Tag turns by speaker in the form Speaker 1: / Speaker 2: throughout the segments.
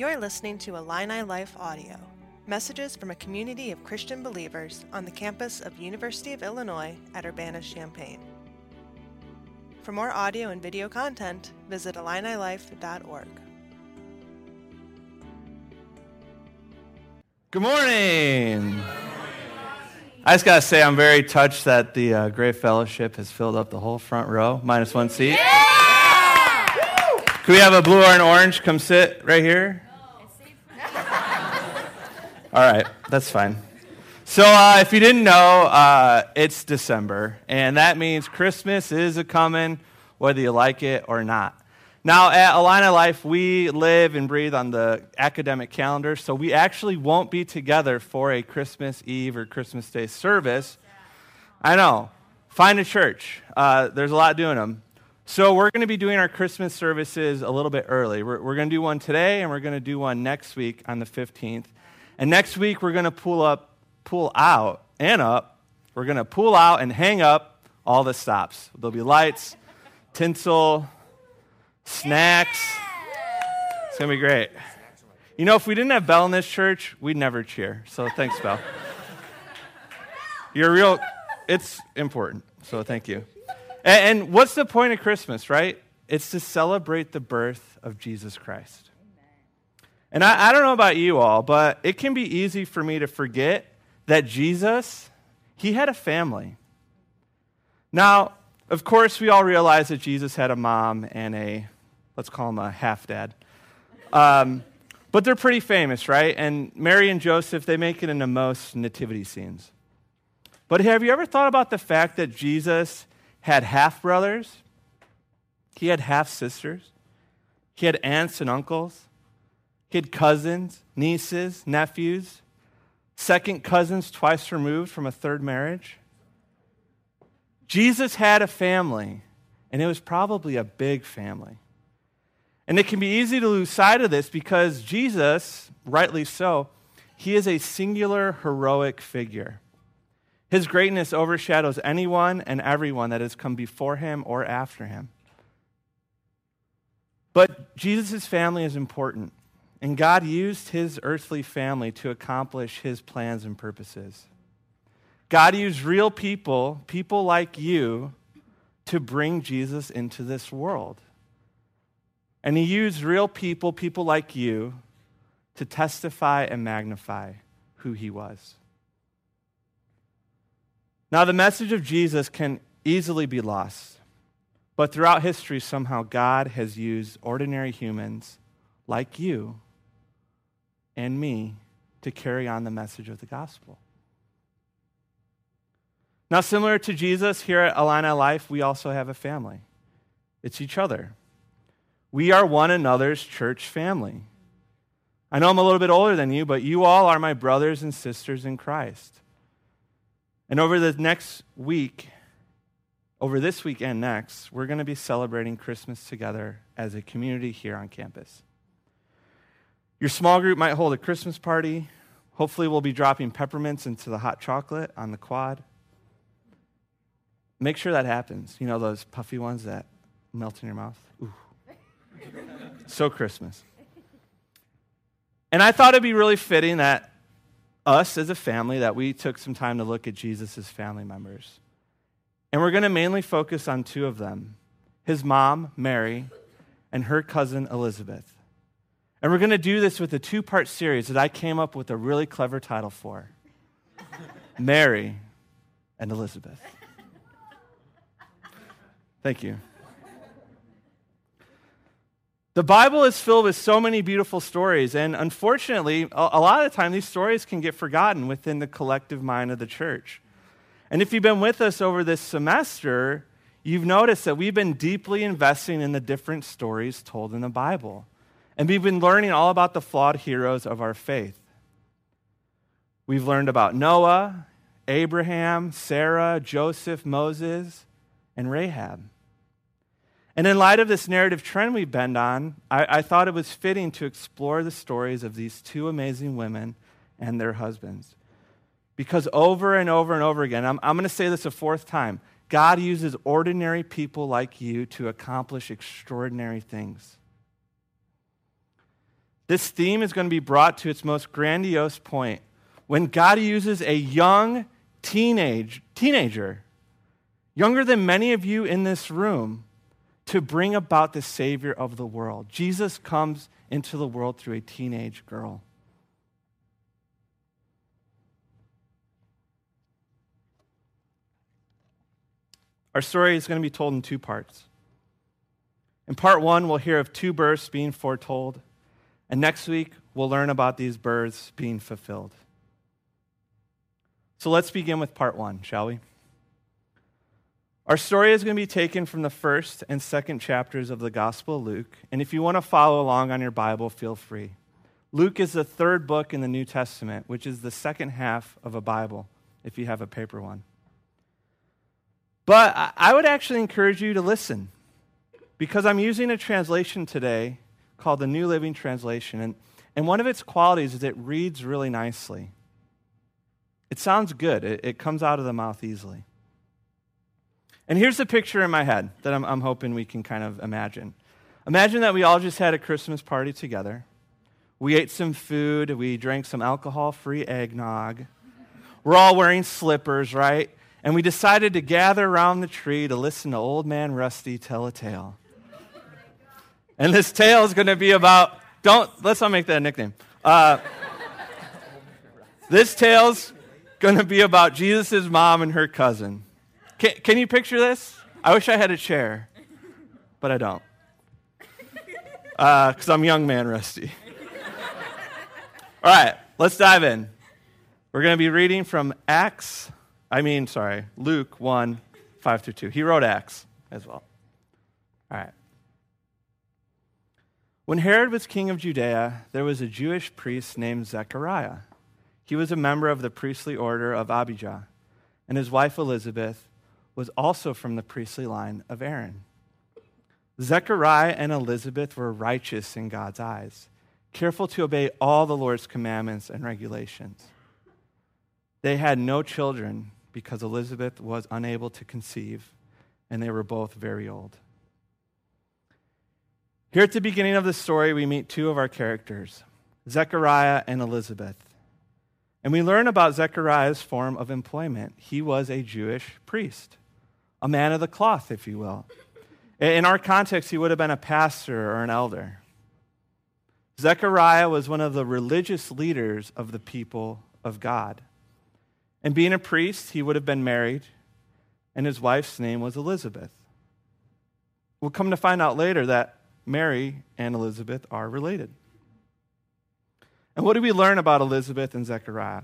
Speaker 1: You're listening to Illini Life Audio, messages from a community of Christian believers on the campus of University of Illinois at Urbana-Champaign. For more audio and video content, visit IlliniLife.org.
Speaker 2: Good morning. I just got to say, I'm very touched that the uh, Great Fellowship has filled up the whole front row, minus one seat. Can we have a blue or an orange come sit right here? All right, that's fine. So, uh, if you didn't know, uh, it's December, and that means Christmas is a coming, whether you like it or not. Now, at Illini Life, we live and breathe on the academic calendar, so we actually won't be together for a Christmas Eve or Christmas Day service. I know. Find a church. Uh, there's a lot doing them. So, we're going to be doing our Christmas services a little bit early. We're, we're going to do one today, and we're going to do one next week on the 15th. And next week, we're going to pull up, pull out, and up. We're going to pull out and hang up all the stops. There'll be lights, tinsel, snacks. It's going to be great. You know, if we didn't have Bell in this church, we'd never cheer. So thanks, Bell. You're real, it's important. So thank you. And, and what's the point of Christmas, right? It's to celebrate the birth of Jesus Christ. And I, I, don't know about you all, but it can be easy for me to forget that Jesus, he had a family. Now, of course, we all realize that Jesus had a mom and a, let's call him a half dad. Um, but they're pretty famous, right? And Mary and Joseph, they make it into most nativity scenes. But have you ever thought about the fact that Jesus had half brothers? He had half sisters. He had aunts and uncles. He had cousins, nieces, nephews, second cousins twice removed from a third marriage. Jesus had a family, and it was probably a big family. And it can be easy to lose sight of this because Jesus, rightly so, he is a singular heroic figure. His greatness overshadows anyone and everyone that has come before him or after him. But Jesus' family is important. And God used his earthly family to accomplish his plans and purposes. God used real people, people like you, to bring Jesus into this world. And he used real people, people like you, to testify and magnify who he was. Now, the message of Jesus can easily be lost, but throughout history, somehow God has used ordinary humans like you and me to carry on the message of the gospel. Now, similar to Jesus, here at Illini Life, we also have a family. It's each other. We are one another's church family. I know I'm a little bit older than you, but you all are my brothers and sisters in Christ. And over the next week, over this week and next, we're going to be celebrating Christmas together as a community here on campus. Your small group might hold a Christmas party. Hopefully, we'll be dropping peppermints into the hot chocolate on the quad. Make sure that happens. You know, those puffy ones that melt in your mouth? Ooh. so Christmas. And I thought it'd be really fitting that us as a family, that we took some time to look at Jesus' family members. And we're going to mainly focus on two of them his mom, Mary, and her cousin, Elizabeth. And we're going to do this with a two part series that I came up with a really clever title for Mary and Elizabeth. Thank you. The Bible is filled with so many beautiful stories, and unfortunately, a lot of the time, these stories can get forgotten within the collective mind of the church. And if you've been with us over this semester, you've noticed that we've been deeply investing in the different stories told in the Bible. And we've been learning all about the flawed heroes of our faith. We've learned about Noah, Abraham, Sarah, Joseph, Moses, and Rahab. And in light of this narrative trend we've been on, I, I, thought it was fitting to explore the stories of these two amazing women and their husbands. Because over and over and over again, I'm, I'm going to say this a fourth time God uses ordinary people like you to accomplish extraordinary things. This theme is going to be brought to its most grandiose point when God uses a young teenage, teenager, younger than many of you in this room, to bring about the Savior of the world. Jesus comes into the world through a teenage girl. Our story is going to be told in two parts. In part one, we'll hear of two births being foretold, and next week, we'll learn about these births being fulfilled. So let's begin with part one, shall we? Our story is going to be taken from the first and second chapters of the Gospel of Luke, and if you want to follow along on your Bible, feel free. Luke is the third book in the New Testament, which is the second half of a Bible, if you have a paper one. But I would actually encourage you to listen because I'm using a translation today called the New Living Translation. And, and one of its qualities is it reads really nicely. It sounds good, it, it comes out of the mouth easily. And here's the picture in my head that I'm, I'm hoping we can kind of imagine. Imagine that we all just had a Christmas party together. We ate some food, we drank some alcohol free eggnog. We're all wearing slippers, right? and we decided to gather around the tree to listen to Old Man Rusty tell a tale. And this tale is going to be about, don't, let's not make that a nickname. Uh, this tale's going to be about Jesus' mom and her cousin. Can, can you picture this? I wish I had a chair, but I don't. Because uh, I'm young man Rusty. All right, let's dive in. We're going to be reading from Acts I mean, sorry, Luke 1 5 through 2. He wrote Acts as well. All right. When Herod was king of Judea, there was a Jewish priest named Zechariah. He was a member of the priestly order of Abijah, and his wife Elizabeth was also from the priestly line of Aaron. Zechariah and Elizabeth were righteous in God's eyes, careful to obey all the Lord's commandments and regulations. They had no children because Elizabeth was unable to conceive, and they were both very old. Here at the beginning of the story, we meet two of our characters, Zechariah and Elizabeth. And we learn about Zechariah's form of employment. He was a Jewish priest, a man of the cloth, if you will. In our context, he would have been a pastor or an elder. Zechariah was one of the religious leaders of the people of God. And being a priest, he would have been married, and his wife's name was Elizabeth. We'll come to find out later that Mary and Elizabeth are related. And what do we learn about Elizabeth and Zechariah?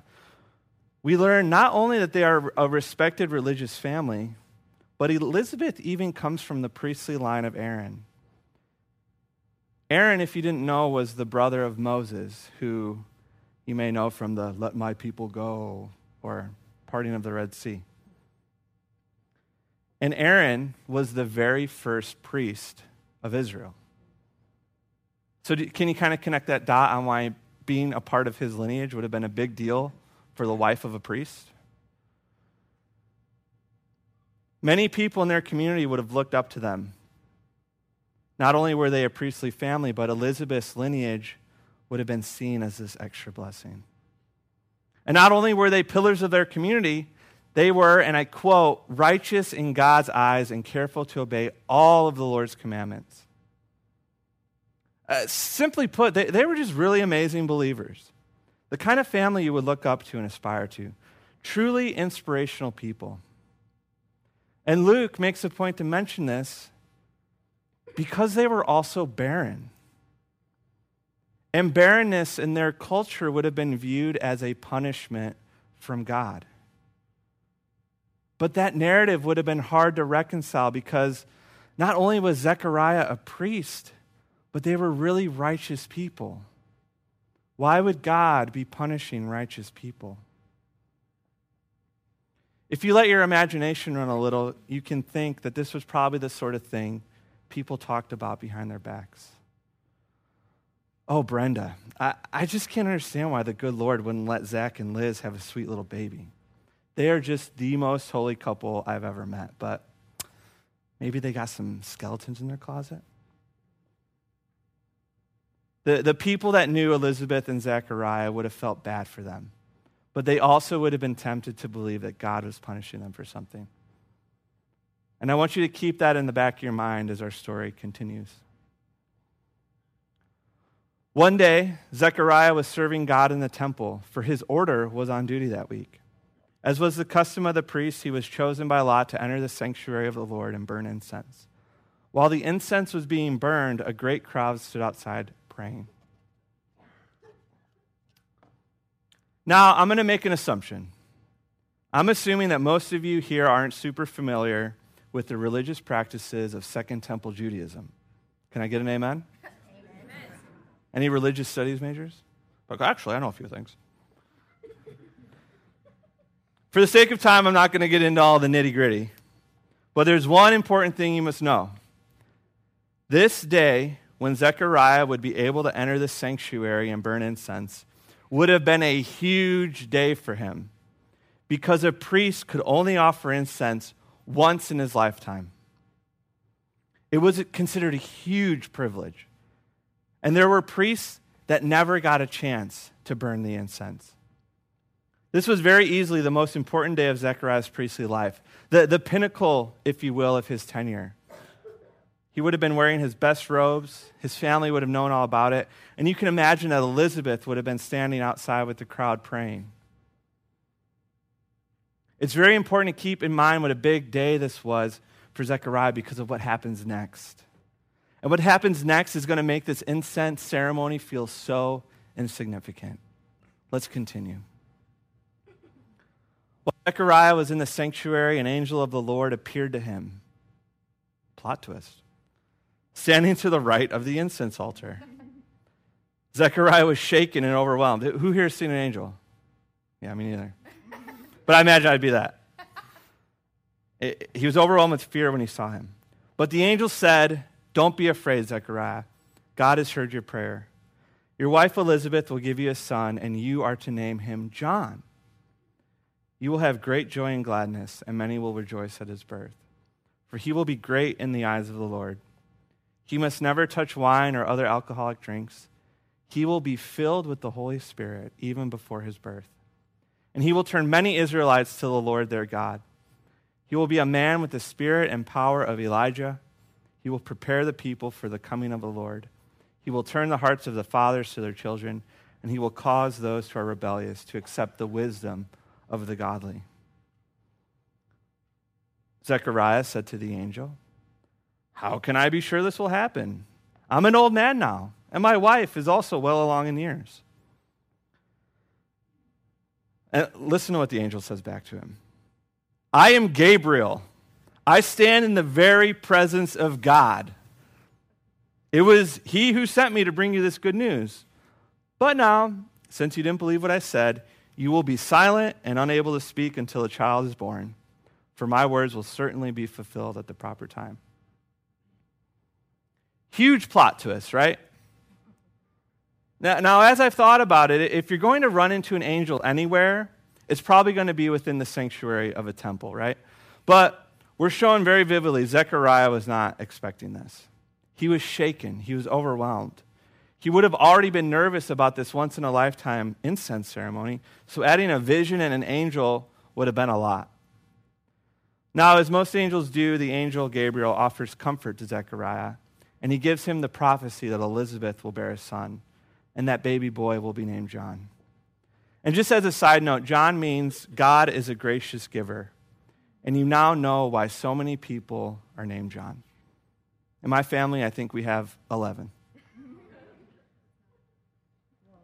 Speaker 2: We learn not only that they are a respected religious family, but Elizabeth even comes from the priestly line of Aaron. Aaron, if you didn't know, was the brother of Moses, who you may know from the Let My People Go or parting of the Red Sea. And Aaron was the very first priest of Israel. So, do, can you kind of connect that dot on why being a part of his lineage would have been a big deal for the wife of a priest? Many people in their community would have looked up to them. Not only were they a priestly family, but Elizabeth's lineage would have been seen as this extra blessing. And not only were they pillars of their community, they were, and I quote, righteous in God's eyes and careful to obey all of the Lord's commandments. Uh, simply put, they, they were just really amazing believers. The kind of family you would look up to and aspire to. Truly inspirational people. And Luke makes a point to mention this because they were also barren. And barrenness in their culture would have been viewed as a punishment from God. But that narrative would have been hard to reconcile because not only was Zechariah a priest, but they were really righteous people. Why would God be punishing righteous people? If you let your imagination run a little, you can think that this was probably the sort of thing people talked about behind their backs. Oh, Brenda, I, I just can't understand why the good Lord wouldn't let Zach and Liz have a sweet little baby. They are just the most holy couple I've ever met, but maybe they got some skeletons in their closet. The, the people that knew Elizabeth and Zechariah would have felt bad for them, but they also would have been tempted to believe that God was punishing them for something. And I want you to keep that in the back of your mind as our story continues. One day, Zechariah was serving God in the temple, for his order was on duty that week. As was the custom of the priests, he was chosen by lot to enter the sanctuary of the Lord and burn incense. While the incense was being burned, a great crowd stood outside praying. Now, I'm going to make an assumption. I'm assuming that most of you here aren't super familiar with the religious practices of Second Temple Judaism. Can I get an amen? amen. Any religious studies majors? Like, actually, I know a few things. For the sake of time, I'm not going to get into all the nitty gritty. But there's one important thing you must know. This day, when Zechariah would be able to enter the sanctuary and burn incense would have been a huge day for him because a priest could only offer incense once in his lifetime. It was considered a huge privilege. And there were priests that never got a chance to burn the incense. This was very easily the most important day of Zechariah's priestly life, the, the pinnacle, if you will, of his tenure. He would have been wearing his best robes. His family would have known all about it. And you can imagine that Elizabeth would have been standing outside with the crowd praying. It's very important to keep in mind what a big day this was for Zechariah because of what happens next. And what happens next is going to make this incense ceremony feel so insignificant. Let's continue. While Zechariah was in the sanctuary, an angel of the Lord appeared to him. Plot twist standing to the right of the incense altar. Zechariah was shaken and overwhelmed. Who here has seen an angel? Yeah, me neither. But I imagine I'd be that. It, he was overwhelmed with fear when he saw him. But the angel said, Don't be afraid, Zechariah. God has heard your prayer. Your wife Elizabeth will give you a son, and you are to name him John. You will have great joy and gladness, and many will rejoice at his birth. For he will be great in the eyes of the Lord he must never touch wine or other alcoholic drinks. He will be filled with the Holy Spirit even before his birth. And he will turn many Israelites to the Lord their God. He will be a man with the spirit and power of Elijah. He will prepare the people for the coming of the Lord. He will turn the hearts of the fathers to their children, and he will cause those who are rebellious to accept the wisdom of the godly. Zechariah said to the angel, how can I be sure this will happen? I'm an old man now, and my wife is also well along in years. And listen to what the angel says back to him I am Gabriel. I stand in the very presence of God. It was he who sent me to bring you this good news. But now, since you didn't believe what I said, you will be silent and unable to speak until a child is born, for my words will certainly be fulfilled at the proper time. Huge plot twist, right? Now, now, as I've thought about it, if you're going to run into an angel anywhere, it's probably going to be within the sanctuary of a temple, right? But we're shown very vividly Zechariah was not expecting this. He was shaken, he was overwhelmed. He would have already been nervous about this once in a lifetime incense ceremony, so adding a vision and an angel would have been a lot. Now, as most angels do, the angel Gabriel offers comfort to Zechariah and he gives him the prophecy that Elizabeth will bear a son, and that baby boy will be named John. And just as a side note, John means God is a gracious giver. And you now know why so many people are named John. In my family, I think we have 11.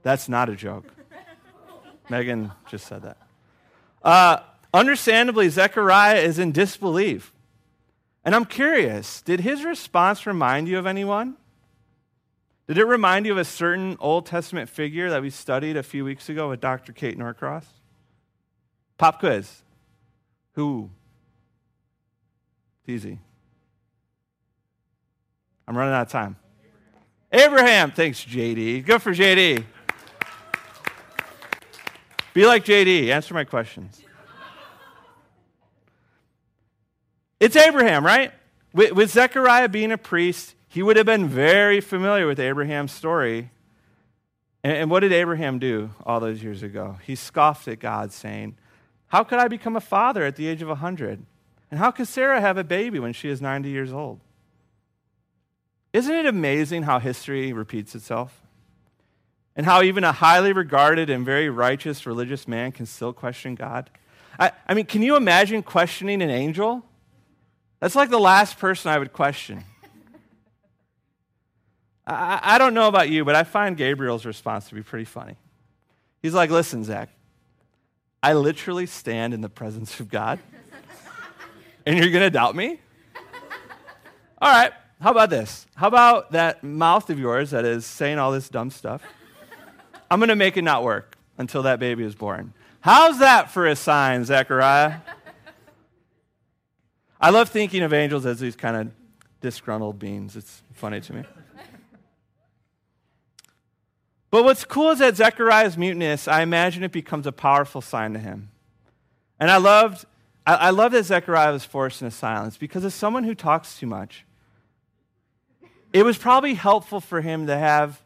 Speaker 2: That's not a joke. Megan just said that. Uh, understandably, Zechariah is in disbelief. And I'm curious, did his response remind you of anyone? Did it remind you of a certain Old Testament figure that we studied a few weeks ago with Dr. Kate Norcross? Pop quiz. Who? It's easy. I'm running out of time. Abraham. Thanks, JD. Good for JD. Be like JD. Answer my questions. It's Abraham, right? With, with Zechariah being a priest, he would have been very familiar with Abraham's story And, and what did Abraham do all those years ago? He scoffed at God, saying, How could I become a father at the age of 100? And how could Sarah have a baby when she is 90 years old? Isn't it amazing how history repeats itself? And how even a highly regarded and very righteous religious man can still question God? I, I mean, can you imagine questioning an angel? That's like the last person I would question. I, I don't know about you, but I find Gabriel's response to be pretty funny. He's like, Listen, Zach, I literally stand in the presence of God, and you're going to doubt me? All right, how about this? How about that mouth of yours that is saying all this dumb stuff? I'm going to make it not work until that baby is born. How's that for a sign, Zechariah? I love thinking of angels as these kind of disgruntled beings. It's funny to me. But what's cool is that Zechariah's muteness, I imagine it becomes a powerful sign to him. And I loved, I, I love that Zechariah was forced into silence because as someone who talks too much, it was probably helpful for him to have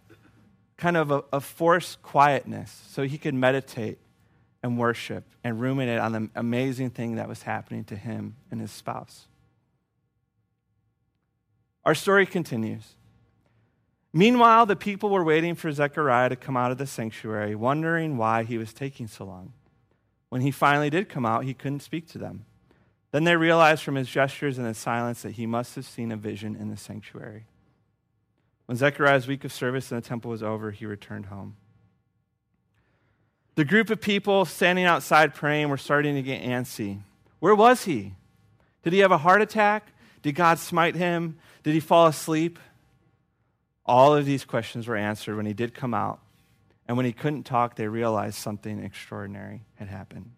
Speaker 2: kind of a, a forced quietness so he could meditate and worship and ruminate on the amazing thing that was happening to him and his spouse. Our story continues. Meanwhile, the people were waiting for Zechariah to come out of the sanctuary, wondering why he was taking so long. When he finally did come out, he couldn't speak to them. Then they realized from his gestures and his silence that he must have seen a vision in the sanctuary. When Zechariah's week of service in the temple was over, he returned home. The group of people standing outside praying were starting to get antsy. Where was he? Did he have a heart attack? Did God smite him? Did he fall asleep? All of these questions were answered when he did come out. And when he couldn't talk, they realized something extraordinary had happened.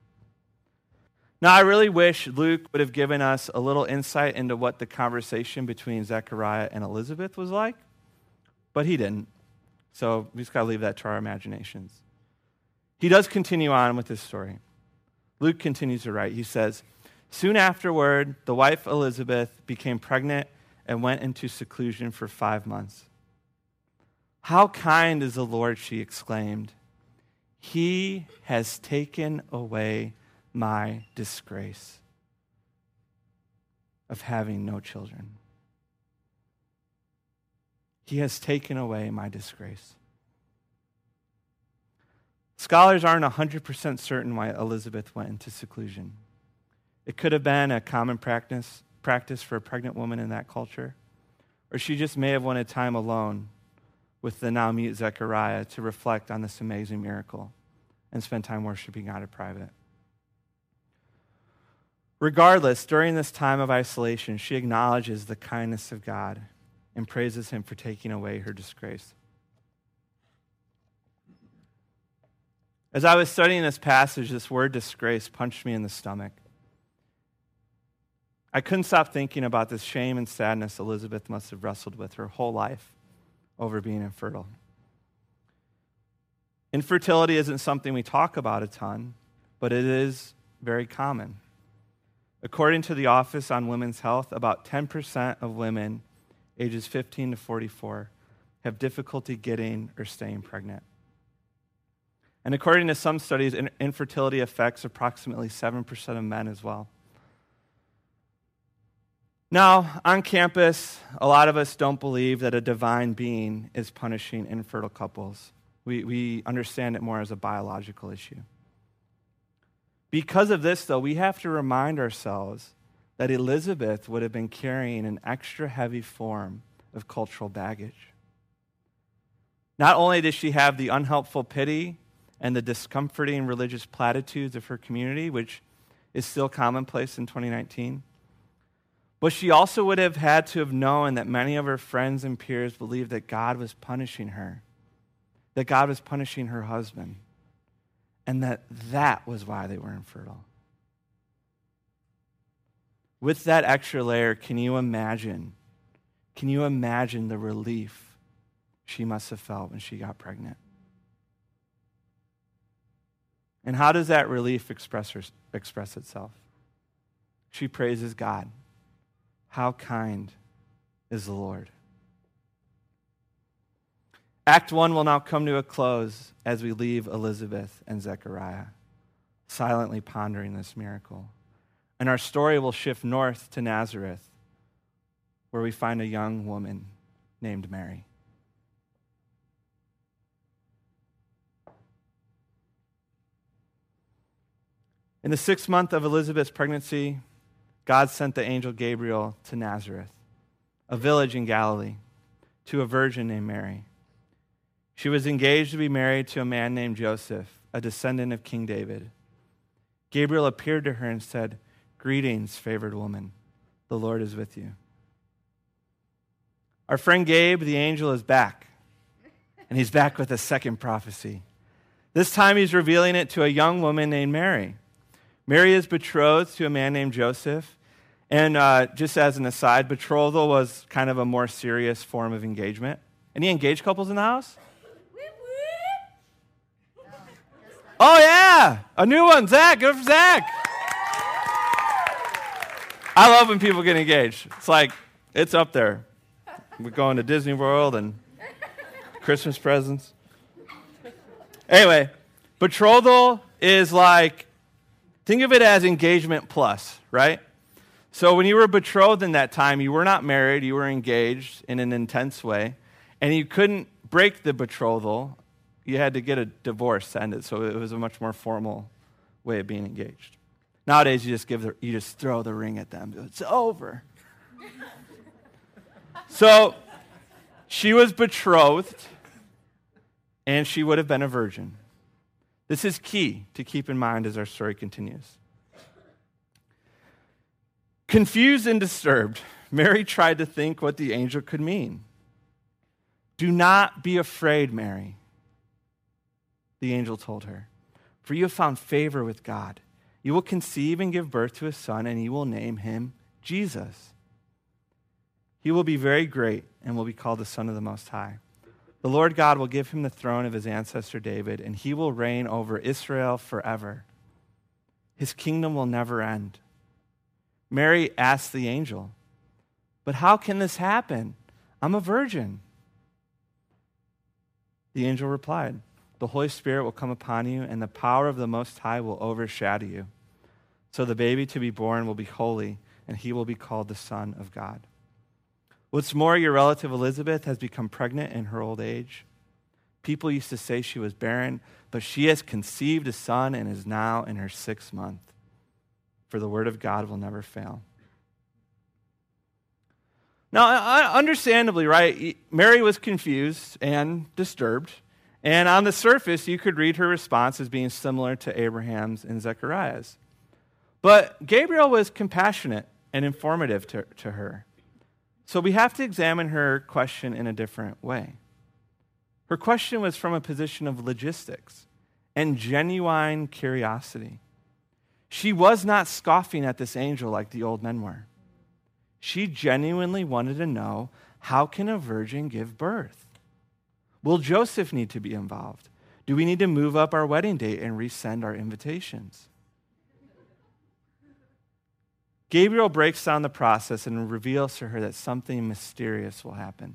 Speaker 2: Now, I really wish Luke would have given us a little insight into what the conversation between Zechariah and Elizabeth was like, but he didn't. So we just got to leave that to our imaginations. He does continue on with this story. Luke continues to write. He says, Soon afterward, the wife Elizabeth became pregnant and went into seclusion for five months. How kind is the Lord, she exclaimed. He has taken away my disgrace of having no children. He has taken away my disgrace. Scholars aren't 100% certain why Elizabeth went into seclusion. It could have been a common practice, practice for a pregnant woman in that culture, or she just may have wanted time alone with the now mute Zechariah to reflect on this amazing miracle and spend time worshiping God in private. Regardless, during this time of isolation, she acknowledges the kindness of God and praises Him for taking away her disgrace. As I was studying this passage, this word disgrace punched me in the stomach. I couldn't stop thinking about this shame and sadness Elizabeth must have wrestled with her whole life over being infertile. Infertility isn't something we talk about a ton, but it is very common. According to the Office on Women's Health, about 10% of women ages 15 to 44 have difficulty getting or staying pregnant. And according to some studies, infertility affects approximately 7% of men as well. Now, on campus, a lot of us don't believe that a divine being is punishing infertile couples. We, we understand it more as a biological issue. Because of this, though, we have to remind ourselves that Elizabeth would have been carrying an extra heavy form of cultural baggage. Not only did she have the unhelpful pity and the discomforting religious platitudes of her community, which is still commonplace in 2019, but she also would have had to have known that many of her friends and peers believed that God was punishing her, that God was punishing her husband, and that that was why they were infertile. With that extra layer, can you imagine? Can you imagine the relief she must have felt when she got pregnant? And how does that relief express, her, express itself? She praises God. How kind is the Lord? Act 1 will now come to a close as we leave Elizabeth and Zechariah, silently pondering this miracle. And our story will shift north to Nazareth, where we find a young woman named Mary. In the sixth month of Elizabeth's pregnancy, God sent the angel Gabriel to Nazareth, a village in Galilee, to a virgin named Mary. She was engaged to be married to a man named Joseph, a descendant of King David. Gabriel appeared to her and said, Greetings, favored woman. The Lord is with you. Our friend Gabe, the angel, is back. And he's back with a second prophecy. This time he's revealing it to a young woman named Mary. Mary is betrothed to a man named Joseph. And uh, just as an aside, betrothal was kind of a more serious form of engagement. Any engaged couples in the house? Oh, yeah, a new one. Zach, good for Zach. I love when people get engaged. It's like, it's up there. We're going to Disney World and Christmas presents. Anyway, betrothal is like, think of it as engagement plus, right? So when you were betrothed in that time, you were not married, you were engaged in an intense way, and you couldn't break the betrothal. You had to get a divorce to end it, so it was a much more formal way of being engaged. Nowadays, you just give the, you just throw the ring at them. It's over. so she was betrothed, and she would have been a virgin. This is key to keep in mind as our story continues. Confused and disturbed, Mary tried to think what the angel could mean. Do not be afraid, Mary, the angel told her, for you have found favor with God. You will conceive and give birth to a son, and you will name him Jesus. He will be very great and will be called the Son of the Most High. The Lord God will give him the throne of his ancestor David, and he will reign over Israel forever. His kingdom will never end. Mary asked the angel, But how can this happen? I'm a virgin. The angel replied, The Holy Spirit will come upon you, and the power of the Most High will overshadow you. So the baby to be born will be holy, and he will be called the Son of God. What's more, your relative Elizabeth has become pregnant in her old age. People used to say she was barren, but she has conceived a son and is now in her sixth month. For the word of God will never fail. Now, understandably, right, Mary was confused and disturbed. And on the surface, you could read her response as being similar to Abraham's and Zechariah's. But Gabriel was compassionate and informative to, to her. So we have to examine her question in a different way. Her question was from a position of logistics and genuine curiosity. She was not scoffing at this angel like the old men were. She genuinely wanted to know how can a virgin give birth? Will Joseph need to be involved? Do we need to move up our wedding date and resend our invitations? Gabriel breaks down the process and reveals to her that something mysterious will happen.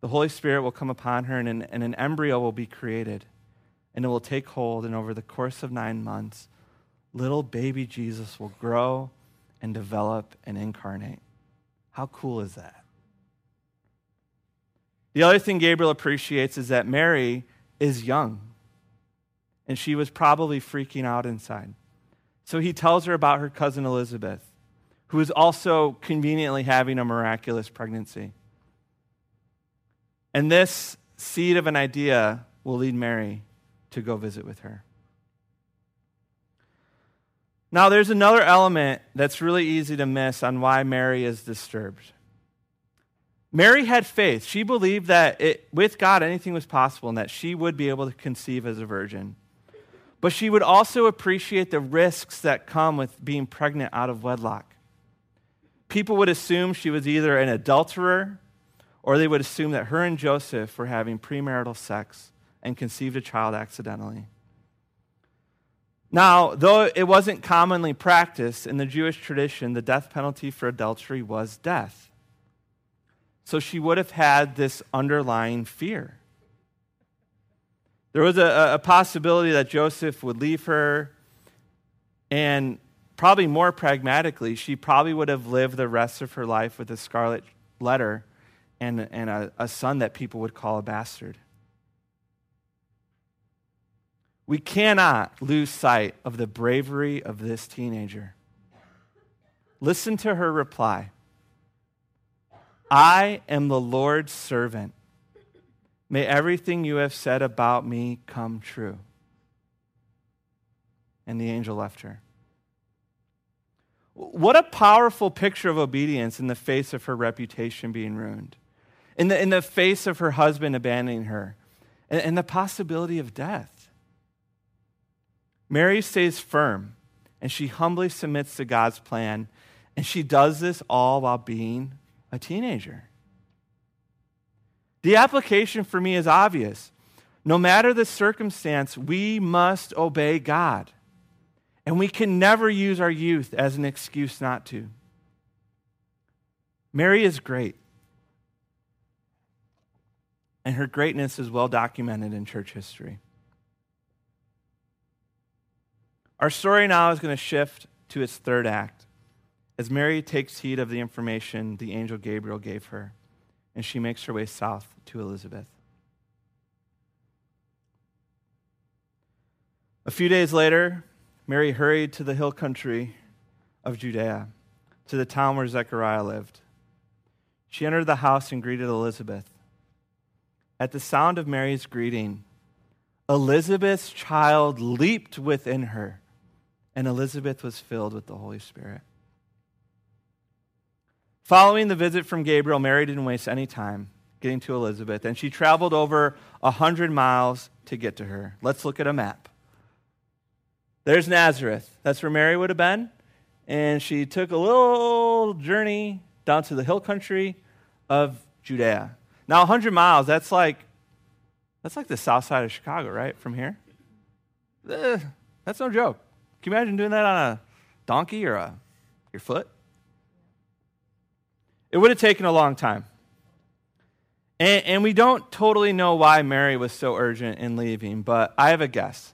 Speaker 2: The Holy Spirit will come upon her, and an, and an, embryo will be created, and it will take hold. And over the course of nine months, little baby Jesus will grow and develop and incarnate. How cool is that? The other thing Gabriel appreciates is that Mary is young, and she was probably freaking out inside. So he tells her about her cousin Elizabeth, who is also conveniently having a miraculous pregnancy. And this seed of an idea will lead Mary to go visit with her. Now, there's another element that's really easy to miss on why Mary is disturbed. Mary had faith. She believed that it, with God anything was possible and that she would be able to conceive as a virgin. But she would also appreciate the risks that come with being pregnant out of wedlock. People would assume she was either an adulterer or they would assume that her and Joseph were having premarital sex and conceived a child accidentally. Now, though it wasn't commonly practiced in the Jewish tradition, the death penalty for adultery was death. So she would have had this underlying fear. There was a, a possibility that Joseph would leave her, and probably more pragmatically, she probably would have lived the rest of her life with a scarlet letter and, and a, a son that people would call a bastard. We cannot lose sight of the bravery of this teenager. Listen to her reply I am the Lord's servant. May everything you have said about me come true. And the angel left her. What a powerful picture of obedience in the face of her reputation being ruined, in the, in the face of her husband abandoning her, and, and the possibility of death. Mary stays firm and she humbly submits to God's plan, and she does this all while being a teenager. The application for me is obvious. No matter the circumstance, we must obey God. And we can never use our youth as an excuse not to. Mary is great. And her greatness is well documented in church history. Our story now is going to shift to its third act as Mary takes heed of the information the angel Gabriel gave her, and she makes her way south to Elizabeth. A few days later, Mary hurried to the hill country of Judea, to the town where Zechariah lived. She entered the house and greeted Elizabeth. At the sound of Mary's greeting, Elizabeth's child leaped within her, and Elizabeth was filled with the Holy Spirit. Following the visit from Gabriel, Mary didn't waste any time getting to Elizabeth, and she traveled over a hundred miles to get to her. Let's look at a map. There's Nazareth. That's where Mary would have been. And she took a little journey down to the hill country of Judea. Now, 100 miles, that's like that's like the south side of Chicago, right? From here. Eh, that's no joke. Can you imagine doing that on a donkey or a, your foot? It would have taken a long time. And, and we don't totally know why Mary was so urgent in leaving, but I have a guess.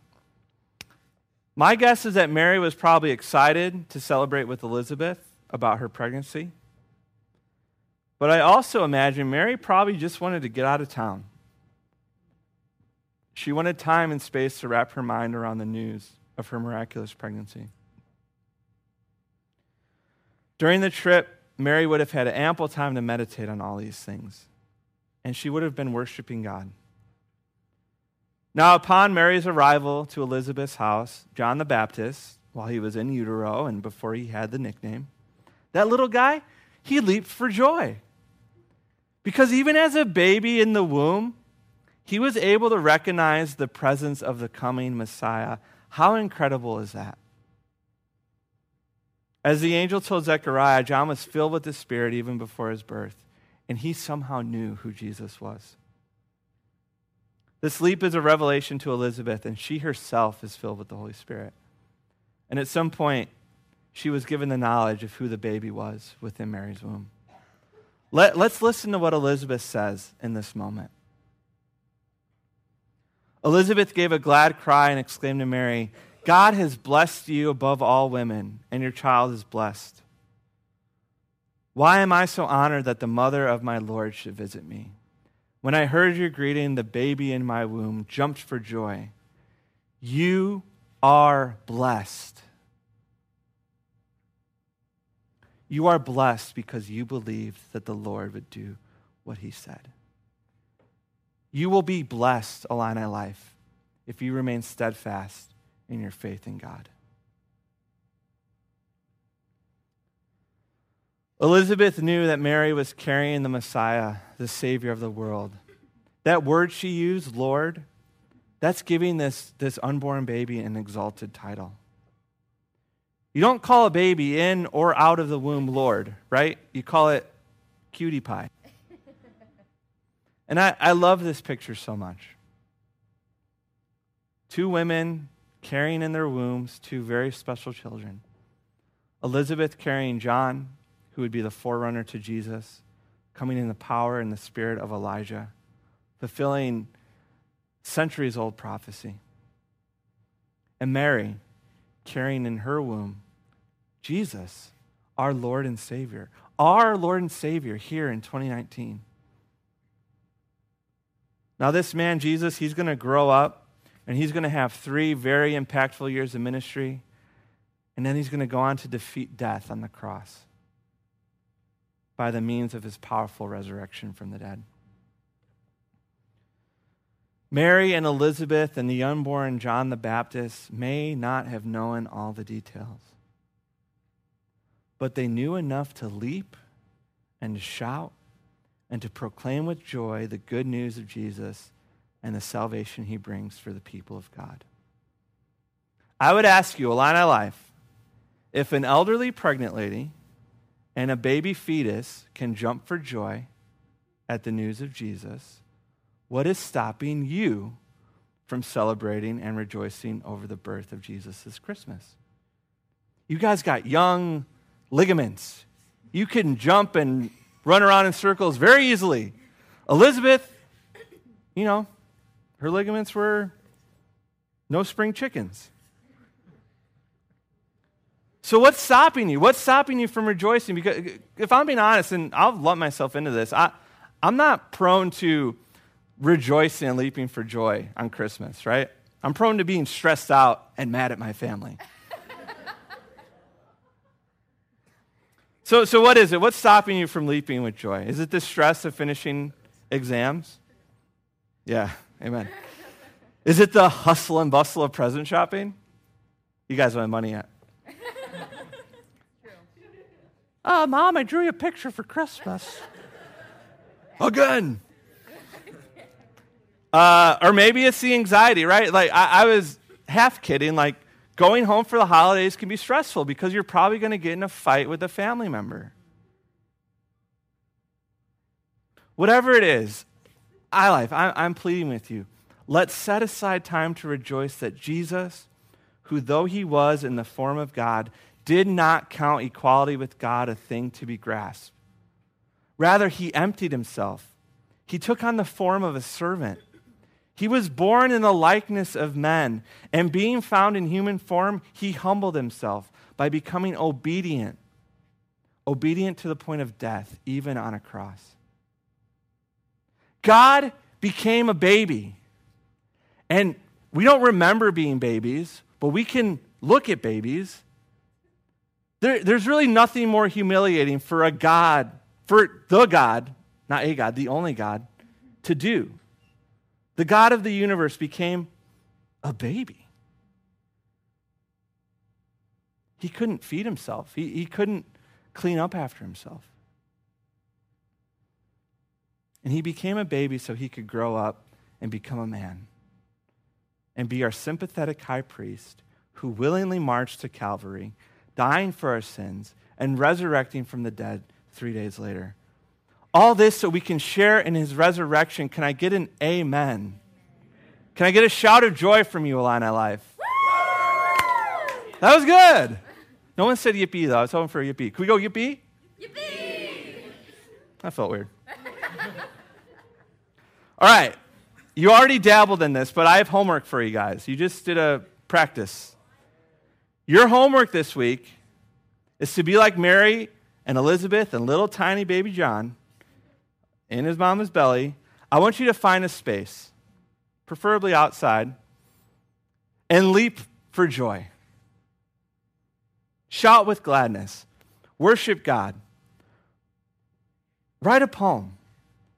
Speaker 2: My guess is that Mary was probably excited to celebrate with Elizabeth about her pregnancy. But I also imagine Mary probably just wanted to get out of town. She wanted time and space to wrap her mind around the news of her miraculous pregnancy. During the trip, Mary would have had ample time to meditate on all these things, and she would have been worshiping God. Now, upon Mary's arrival to Elizabeth's house, John the Baptist, while he was in utero and before he had the nickname, that little guy, he leaped for joy. Because even as a baby in the womb, he was able to recognize the presence of the coming Messiah. How incredible is that? As the angel told Zechariah, John was filled with the Spirit even before his birth, and he somehow knew who Jesus was. This leap is a revelation to Elizabeth, and she herself is filled with the Holy Spirit. And at some point, she was given the knowledge of who the baby was within Mary's womb. Let, us listen to what Elizabeth says in this moment. Elizabeth gave a glad cry and exclaimed to Mary, God has blessed you above all women, and your child is blessed. Why am I so honored that the mother of my Lord should visit me? When I heard your greeting, the baby in my womb jumped for joy. You are blessed. You are blessed because you believed that the Lord would do what he said. You will be blessed, Illini Life, if you remain steadfast in your faith in God. Elizabeth knew that Mary was carrying the Messiah, the Savior of the world. That word she used, Lord, that's giving this, this unborn baby an exalted title. You don't call a baby in or out of the womb Lord, right? You call it cutie pie. and I, I love this picture so much. Two women carrying in their wombs two very special children Elizabeth carrying John, who would be the forerunner to Jesus, coming in the power and the spirit of Elijah, fulfilling centuries old prophecy. And Mary, carrying in her womb Jesus, our Lord and Savior, our Lord and Savior here in 2019. Now, this man, Jesus, he's going to grow up and he's going to have three very impactful years of ministry. And then he's going to go on to defeat death on the cross by the means of his powerful resurrection from the dead. Mary and Elizabeth and the unborn John the Baptist may not have known all the details, but they knew enough to leap and shout and to proclaim with joy the good news of Jesus and the salvation he brings for the people of God. I would ask you, Illini Life, if an elderly pregnant lady and a baby fetus can jump for joy at the news of Jesus, what is stopping you from celebrating and rejoicing over the birth of Jesus this Christmas? You guys got young ligaments. You can jump and run around in circles very easily. Elizabeth, you know, her ligaments were no spring chickens. So, what's stopping you? What's stopping you from rejoicing? Because if I'm being honest, and I'll lump myself into this, I, I'm not prone to rejoicing and leaping for joy on Christmas, right? I'm prone to being stressed out and mad at my family. so, so, what is it? What's stopping you from leaping with joy? Is it the stress of finishing exams? Yeah, amen. Is it the hustle and bustle of present shopping? You guys don't have money yet. Oh, Mom, I drew you a picture for Christmas. Again. Uh, or maybe it's the anxiety, right? Like, I, I was half kidding. Like, going home for the holidays can be stressful because you're probably going to get in a fight with a family member. Whatever it is, iLife, I, I'm pleading with you. Let's set aside time to rejoice that Jesus, who though he was in the form of God, did not count equality with God a thing to be grasped. Rather, he emptied himself. He took on the form of a servant. He was born in the likeness of men, and being found in human form, he humbled himself by becoming obedient, obedient to the point of death, even on a cross. God became a baby. And we don't remember being babies, but we can look at babies there, there's really nothing more humiliating for a God, for the God, not a God, the only God, to do. The God of the universe became a baby. He couldn't feed himself, he, he couldn't clean up after himself. And he became a baby so he could grow up and become a man and be our sympathetic high priest who willingly marched to Calvary dying for our sins, and resurrecting from the dead three days later. All this so we can share in his resurrection. Can I get an amen? Can I get a shout of joy from you, Illini Life? That was good. No one said yippee, though. I was hoping for a yippee. Can we go yippee? Yippee! That felt weird. All right. You already dabbled in this, but I have homework for you guys. You just did a practice. Your homework this week is to be like Mary and Elizabeth and little tiny baby John in his mama's belly. I want you to find a space, preferably outside, and leap for joy. Shout with gladness. Worship God. Write a poem.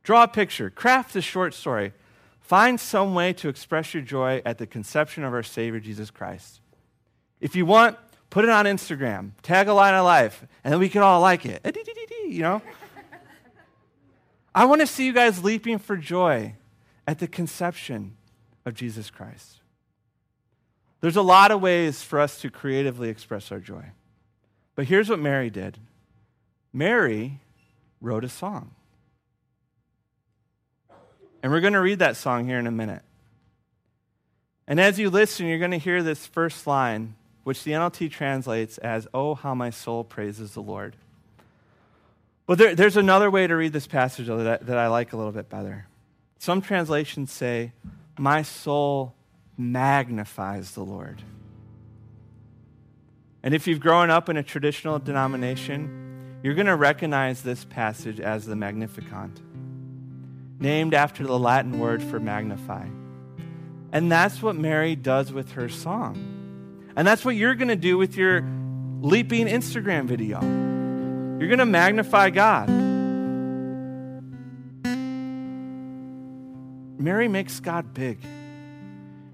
Speaker 2: Draw a picture. Craft a short story. Find some way to express your joy at the conception of our Savior Jesus Christ. If you want, put it on Instagram, tag Illini Life, and then we can all like it. You know? I want to see you guys leaping for joy at the conception of Jesus Christ. There's a lot of ways for us to creatively express our joy. But here's what Mary did Mary wrote a song. And we're going to read that song here in a minute. And as you listen, you're going to hear this first line which the NLT translates as, Oh, how my soul praises the Lord. But there, there's another way to read this passage that, that I like a little bit better. Some translations say, My soul magnifies the Lord. And if you've grown up in a traditional denomination, you're going to recognize this passage as the Magnificat, named after the Latin word for magnify. And that's what Mary does with her song. And that's what you're going to do with your leaping Instagram video. You're going to magnify God. Mary makes God big.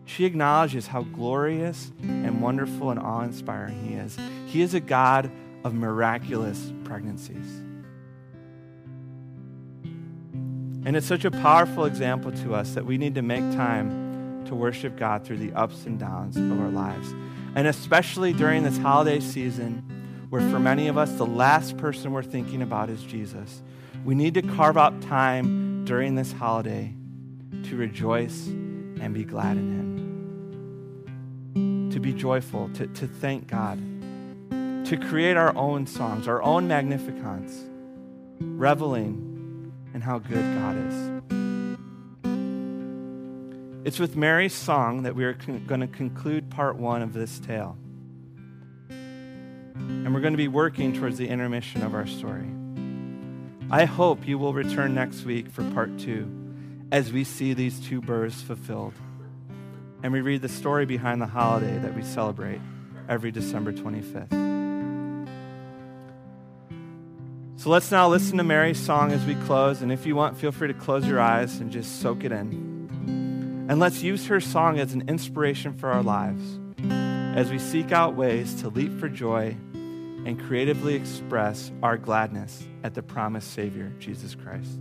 Speaker 2: She acknowledges how glorious and wonderful and awe inspiring He is. He is a God of miraculous pregnancies. And it's such a powerful example to us that we need to make time to worship God through the ups and downs of our lives. And especially during this holiday season, where for many of us, the last person we're thinking about is Jesus. We need to carve out time during this holiday to rejoice and be glad in Him to be joyful, to, to thank God, to create our own songs, our own Magnificats, reveling in how good God is. It's with Mary's song that we are con- going to conclude part one of this tale. And we're going to be working towards the intermission of our story. I hope you will return next week for part two as we see these two births fulfilled and we read the story behind the holiday that we celebrate every December 25th. So let's now listen to Mary's song as we close. And if you want, feel free to close your eyes and just soak it in. And let's use her song as an inspiration for our lives as we seek out ways to leap for joy and creatively express our gladness at the promised Savior, Jesus Christ.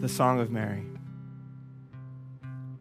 Speaker 2: the Song of Mary.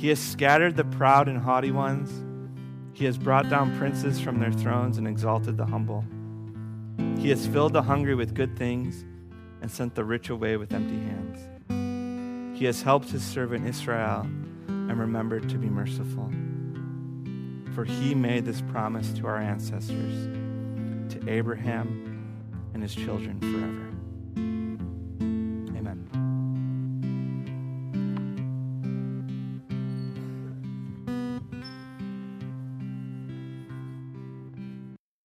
Speaker 2: He has scattered the proud and haughty ones. He has brought down princes from their thrones and exalted the humble. He has filled the hungry with good things and sent the rich away with empty hands. He has helped his servant Israel and remembered to be merciful. For he made this promise to our ancestors, to Abraham and his children forever.